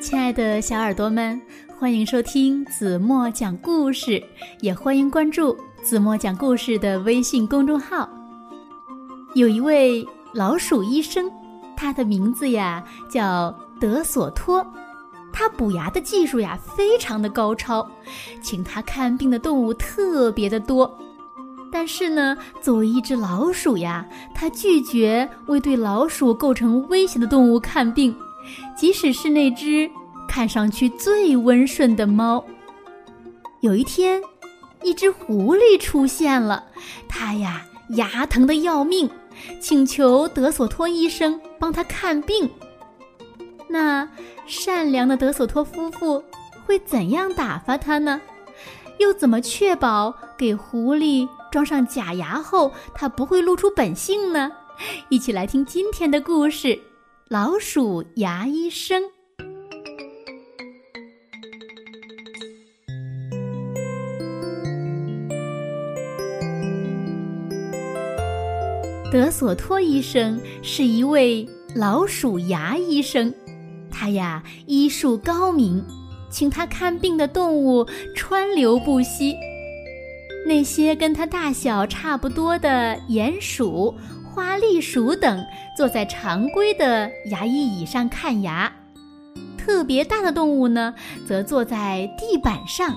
亲爱的小耳朵们，欢迎收听子墨讲故事，也欢迎关注子墨讲故事的微信公众号。有一位老鼠医生，他的名字呀叫德索托，他补牙的技术呀非常的高超，请他看病的动物特别的多。但是呢，作为一只老鼠呀，他拒绝为对老鼠构成威胁的动物看病，即使是那只看上去最温顺的猫。有一天，一只狐狸出现了，它呀牙疼的要命，请求德索托医生帮他看病。那善良的德索托夫妇会怎样打发他呢？又怎么确保给狐狸？装上假牙后，它不会露出本性呢。一起来听今天的故事：老鼠牙医生。德索托医生是一位老鼠牙医生，他呀医术高明，请他看病的动物川流不息。那些跟他大小差不多的鼹鼠、花栗鼠等，坐在常规的牙医椅上看牙；特别大的动物呢，则坐在地板上，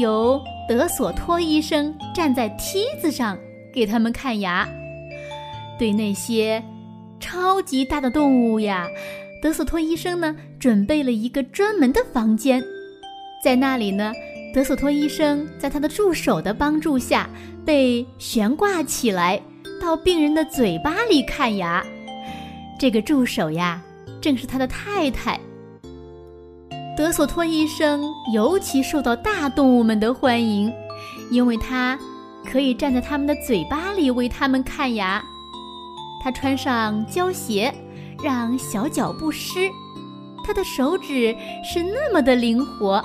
由德索托医生站在梯子上给他们看牙。对那些超级大的动物呀，德索托医生呢，准备了一个专门的房间，在那里呢。德索托医生在他的助手的帮助下，被悬挂起来，到病人的嘴巴里看牙。这个助手呀，正是他的太太。德索托医生尤其受到大动物们的欢迎，因为他可以站在他们的嘴巴里为他们看牙。他穿上胶鞋，让小脚不湿。他的手指是那么的灵活。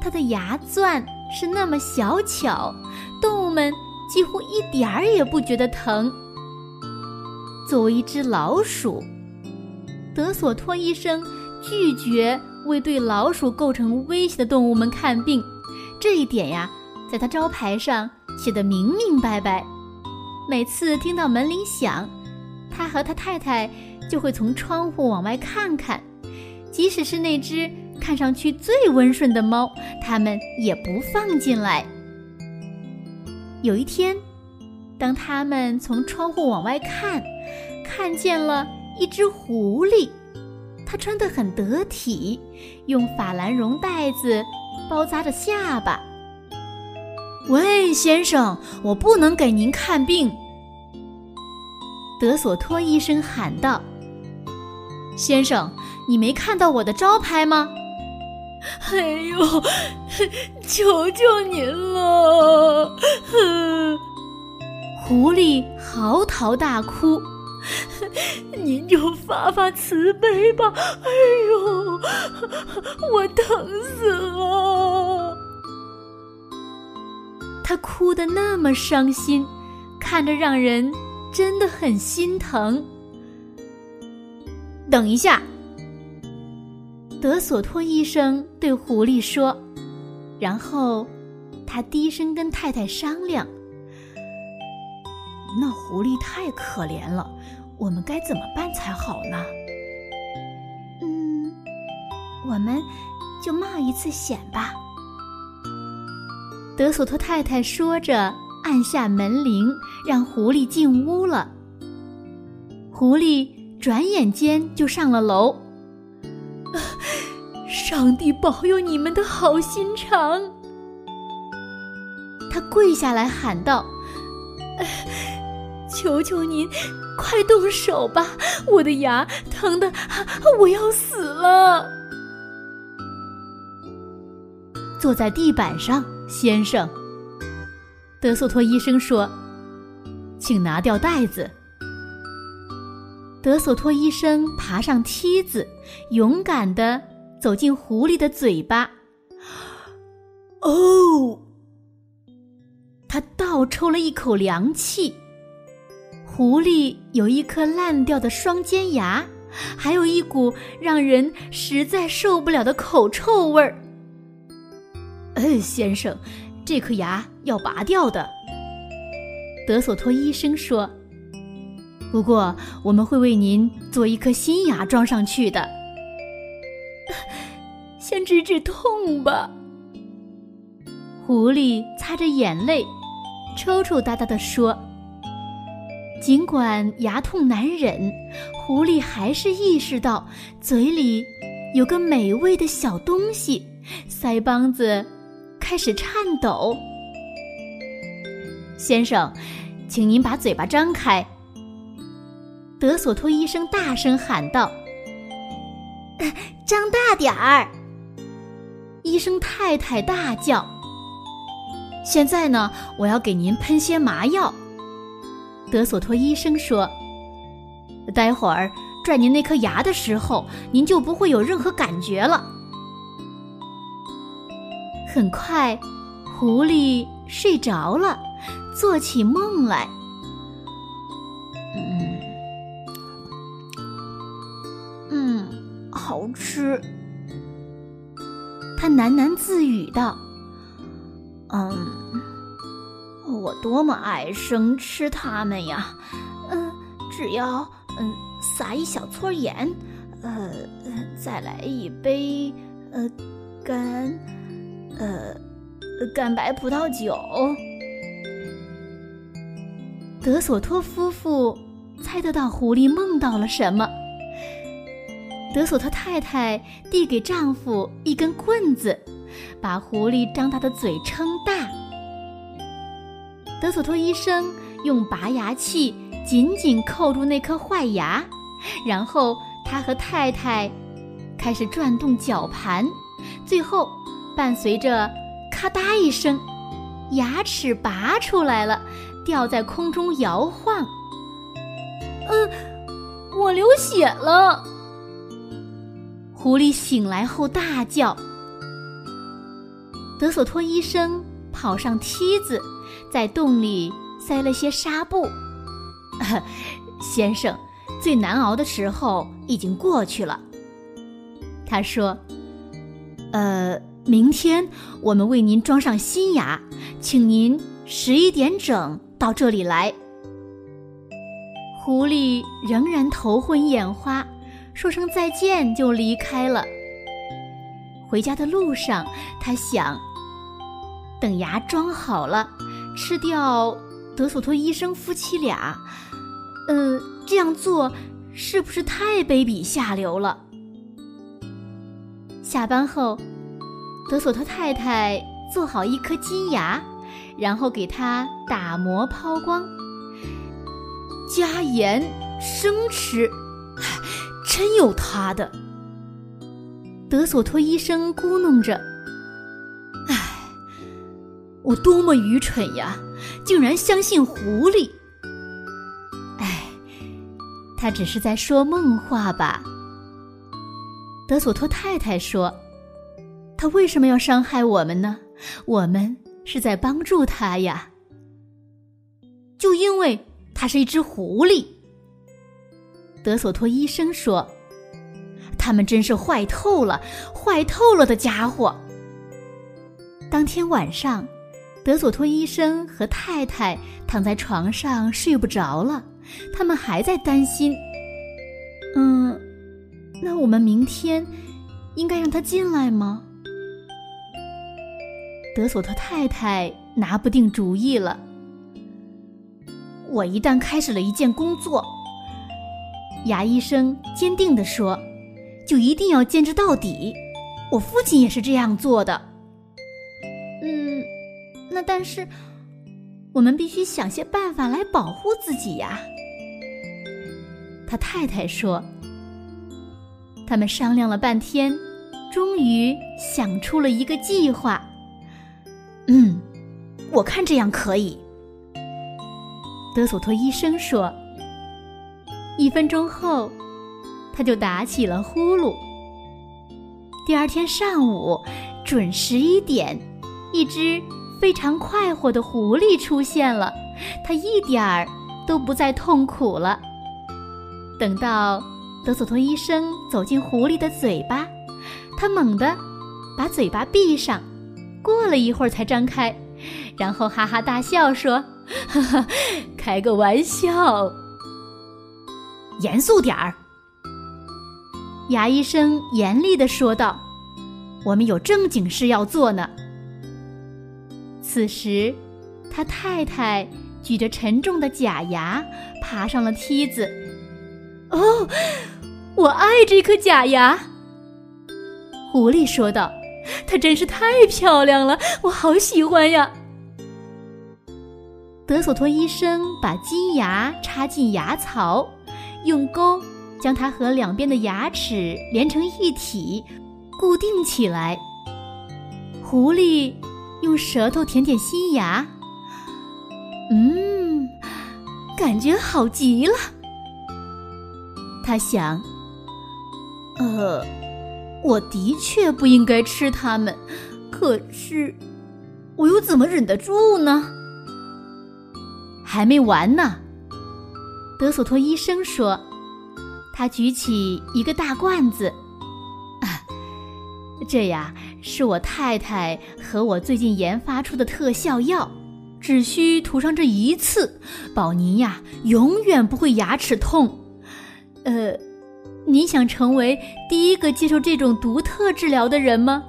他的牙钻是那么小巧，动物们几乎一点儿也不觉得疼。作为一只老鼠，德索托医生拒绝为对老鼠构成威胁的动物们看病，这一点呀，在他招牌上写得明明白白。每次听到门铃响，他和他太太就会从窗户往外看看，即使是那只。看上去最温顺的猫，他们也不放进来。有一天，当他们从窗户往外看，看见了一只狐狸，它穿得很得体，用法兰绒袋子包扎着下巴。喂，先生，我不能给您看病。德索托医生喊道：“先生，你没看到我的招牌吗？”哎呦，求求您了！狐狸嚎啕大哭，您就发发慈悲吧！哎呦，我疼死了！他哭得那么伤心，看着让人真的很心疼。等一下。德索托医生对狐狸说，然后他低声跟太太商量：“那狐狸太可怜了，我们该怎么办才好呢？”“嗯，我们就冒一次险吧。”德索托太太说着，按下门铃，让狐狸进屋了。狐狸转眼间就上了楼。上帝保佑你们的好心肠！他跪下来喊道：“求求您，快动手吧！我的牙疼的，我要死了。”坐在地板上，先生。德索托医生说：“请拿掉袋子。”德索托医生爬上梯子，勇敢的。走进狐狸的嘴巴，哦！他倒抽了一口凉气。狐狸有一颗烂掉的双尖牙，还有一股让人实在受不了的口臭味儿。哎，先生，这颗牙要拔掉的。德索托医生说：“不过我们会为您做一颗新牙装上去的。先止止痛吧。”狐狸擦着眼泪，抽抽搭搭地说。尽管牙痛难忍，狐狸还是意识到嘴里有个美味的小东西，腮帮子开始颤抖。先生，请您把嘴巴张开。德索托医生大声喊道：“张大点儿！”医生太太大叫：“现在呢，我要给您喷些麻药。”德索托医生说：“待会儿拽您那颗牙的时候，您就不会有任何感觉了。”很快，狐狸睡着了，做起梦来。嗯，嗯，好吃。他喃喃自语道：“嗯。”我多么爱生吃它们呀！嗯，只要嗯撒一小撮盐，呃，再来一杯呃干呃干白葡萄酒。德索托夫妇猜得到狐狸梦到了什么。德索托太太递给丈夫一根棍子，把狐狸张大的嘴撑大。德索托医生用拔牙器紧紧扣住那颗坏牙，然后他和太太开始转动绞盘，最后伴随着咔嗒一声，牙齿拔出来了，掉在空中摇晃。嗯，我流血了！狐狸醒来后大叫。德索托医生跑上梯子。在洞里塞了些纱布，先生，最难熬的时候已经过去了。他说：“呃，明天我们为您装上新牙，请您十一点整到这里来。”狐狸仍然头昏眼花，说声再见就离开了。回家的路上，他想，等牙装好了。吃掉德索托医生夫妻俩，呃，这样做是不是太卑鄙下流了？下班后，德索托太太做好一颗金牙，然后给它打磨抛光，加盐生吃，真有他的。德索托医生咕哝着。我多么愚蠢呀！竟然相信狐狸。哎，他只是在说梦话吧？德索托太太说：“他为什么要伤害我们呢？我们是在帮助他呀。”就因为他是一只狐狸。德索托医生说：“他们真是坏透了，坏透了的家伙。”当天晚上。德索托医生和太太躺在床上睡不着了，他们还在担心。嗯，那我们明天应该让他进来吗？德索特太太拿不定主意了。我一旦开始了一件工作，牙医生坚定地说，就一定要坚持到底。我父亲也是这样做的。嗯那但是，我们必须想些办法来保护自己呀。他太太说。他们商量了半天，终于想出了一个计划。嗯，我看这样可以。德索托医生说。一分钟后，他就打起了呼噜。第二天上午，准十一点，一只。非常快活的狐狸出现了，它一点儿都不再痛苦了。等到德索托医生走进狐狸的嘴巴，他猛地把嘴巴闭上，过了一会儿才张开，然后哈哈大笑说：“哈哈，开个玩笑。”严肃点儿，牙医生严厉地说道：“我们有正经事要做呢。”此时，他太太举着沉重的假牙爬上了梯子。哦，我爱这颗假牙，狐狸说道：“它真是太漂亮了，我好喜欢呀。”德索托医生把金牙插进牙槽。用钩将它和两边的牙齿连成一体，固定起来。狐狸用舌头舔舔新牙，嗯，感觉好极了。他想，呃，我的确不应该吃它们，可是我又怎么忍得住呢？还没完呢。德索托医生说：“他举起一个大罐子，啊，这呀是我太太和我最近研发出的特效药，只需涂上这一次，保您呀永远不会牙齿痛。呃，您想成为第一个接受这种独特治疗的人吗？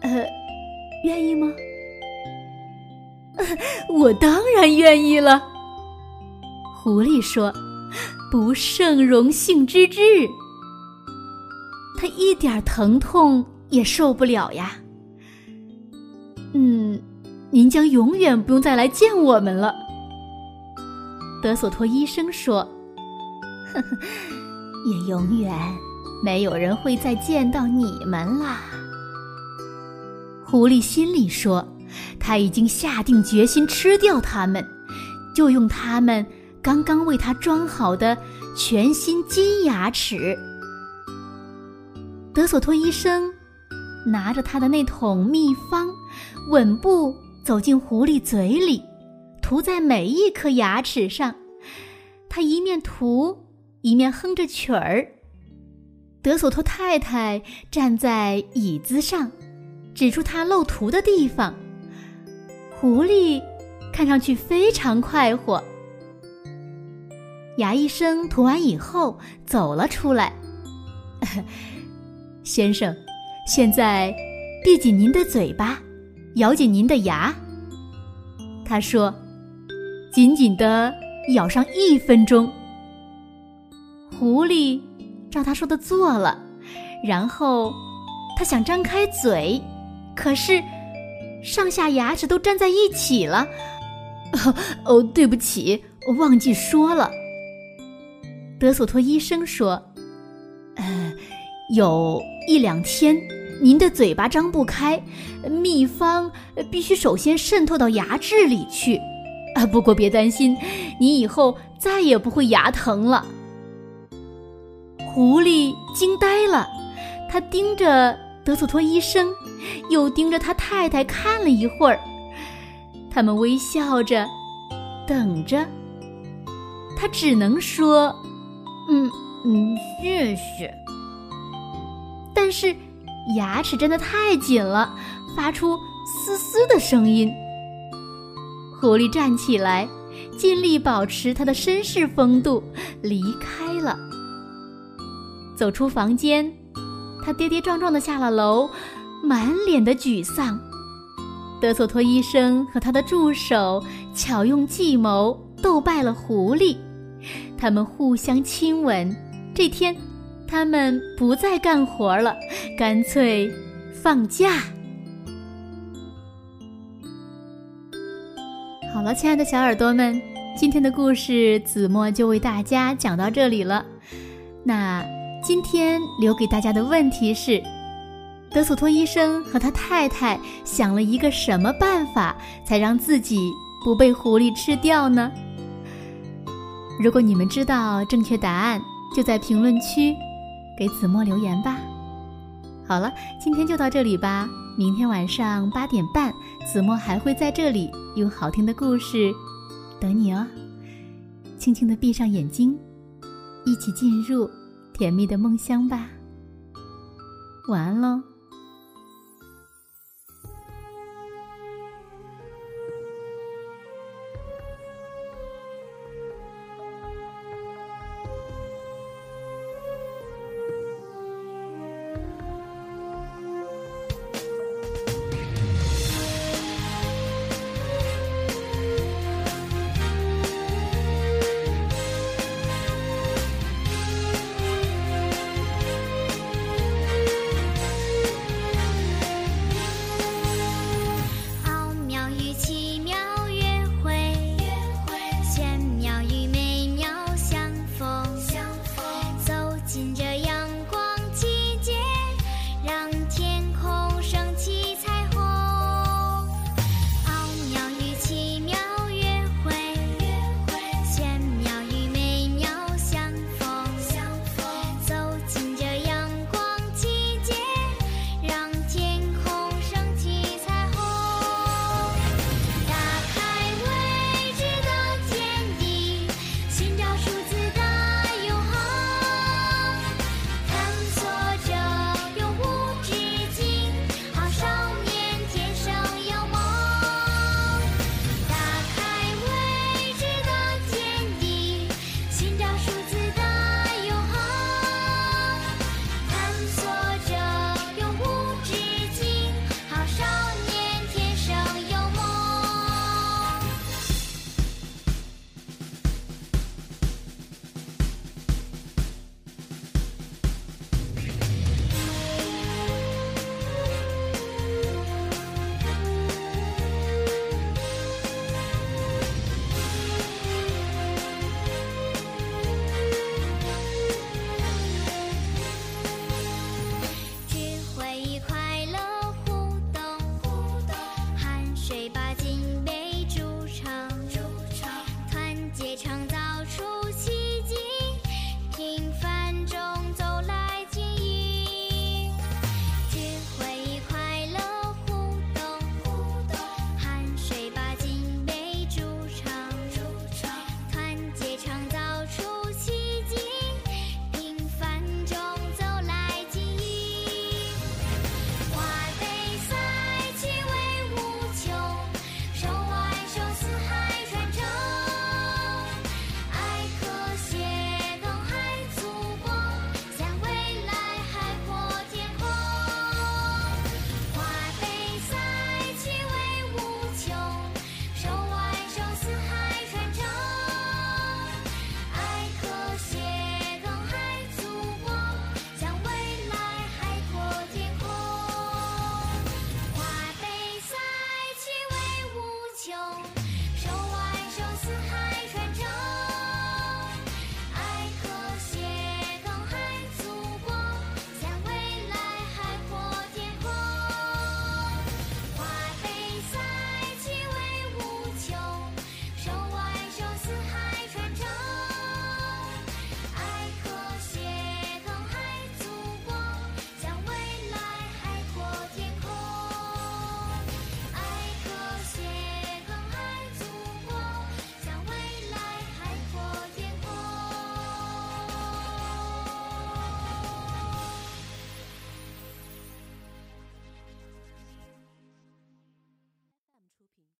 呃，愿意吗？我当然愿意了。”狐狸说：“不胜荣幸之至。”他一点疼痛也受不了呀。嗯，您将永远不用再来见我们了。”德索托医生说，“呵呵，也永远没有人会再见到你们啦。”狐狸心里说：“他已经下定决心吃掉它们，就用它们。”刚刚为他装好的全新金牙齿，德索托医生拿着他的那桶秘方，稳步走进狐狸嘴里，涂在每一颗牙齿上。他一面涂，一面哼着曲儿。德索托太太站在椅子上，指出他漏涂的地方。狐狸看上去非常快活。牙医生涂完以后走了出来。先生，现在闭紧您的嘴巴，咬紧您的牙。他说：“紧紧的咬上一分钟。”狐狸照他说的做了，然后他想张开嘴，可是上下牙齿都粘在一起了。哦，对不起，我忘记说了。德索托医生说：“呃，有一两天，您的嘴巴张不开，秘方必须首先渗透到牙质里去。啊，不过别担心，你以后再也不会牙疼了。”狐狸惊呆了，他盯着德索托医生，又盯着他太太看了一会儿，他们微笑着等着，他只能说。嗯嗯，谢谢。但是牙齿真的太紧了，发出嘶嘶的声音。狐狸站起来，尽力保持他的绅士风度，离开了。走出房间，他跌跌撞撞的下了楼，满脸的沮丧。德索托医生和他的助手巧用计谋斗败了狐狸。他们互相亲吻。这天，他们不再干活了，干脆放假。好了，亲爱的小耳朵们，今天的故事子墨就为大家讲到这里了。那今天留给大家的问题是：德索托医生和他太太想了一个什么办法，才让自己不被狐狸吃掉呢？如果你们知道正确答案，就在评论区给子墨留言吧。好了，今天就到这里吧。明天晚上八点半，子墨还会在这里用好听的故事等你哦。轻轻的闭上眼睛，一起进入甜蜜的梦乡吧。晚安喽。bye.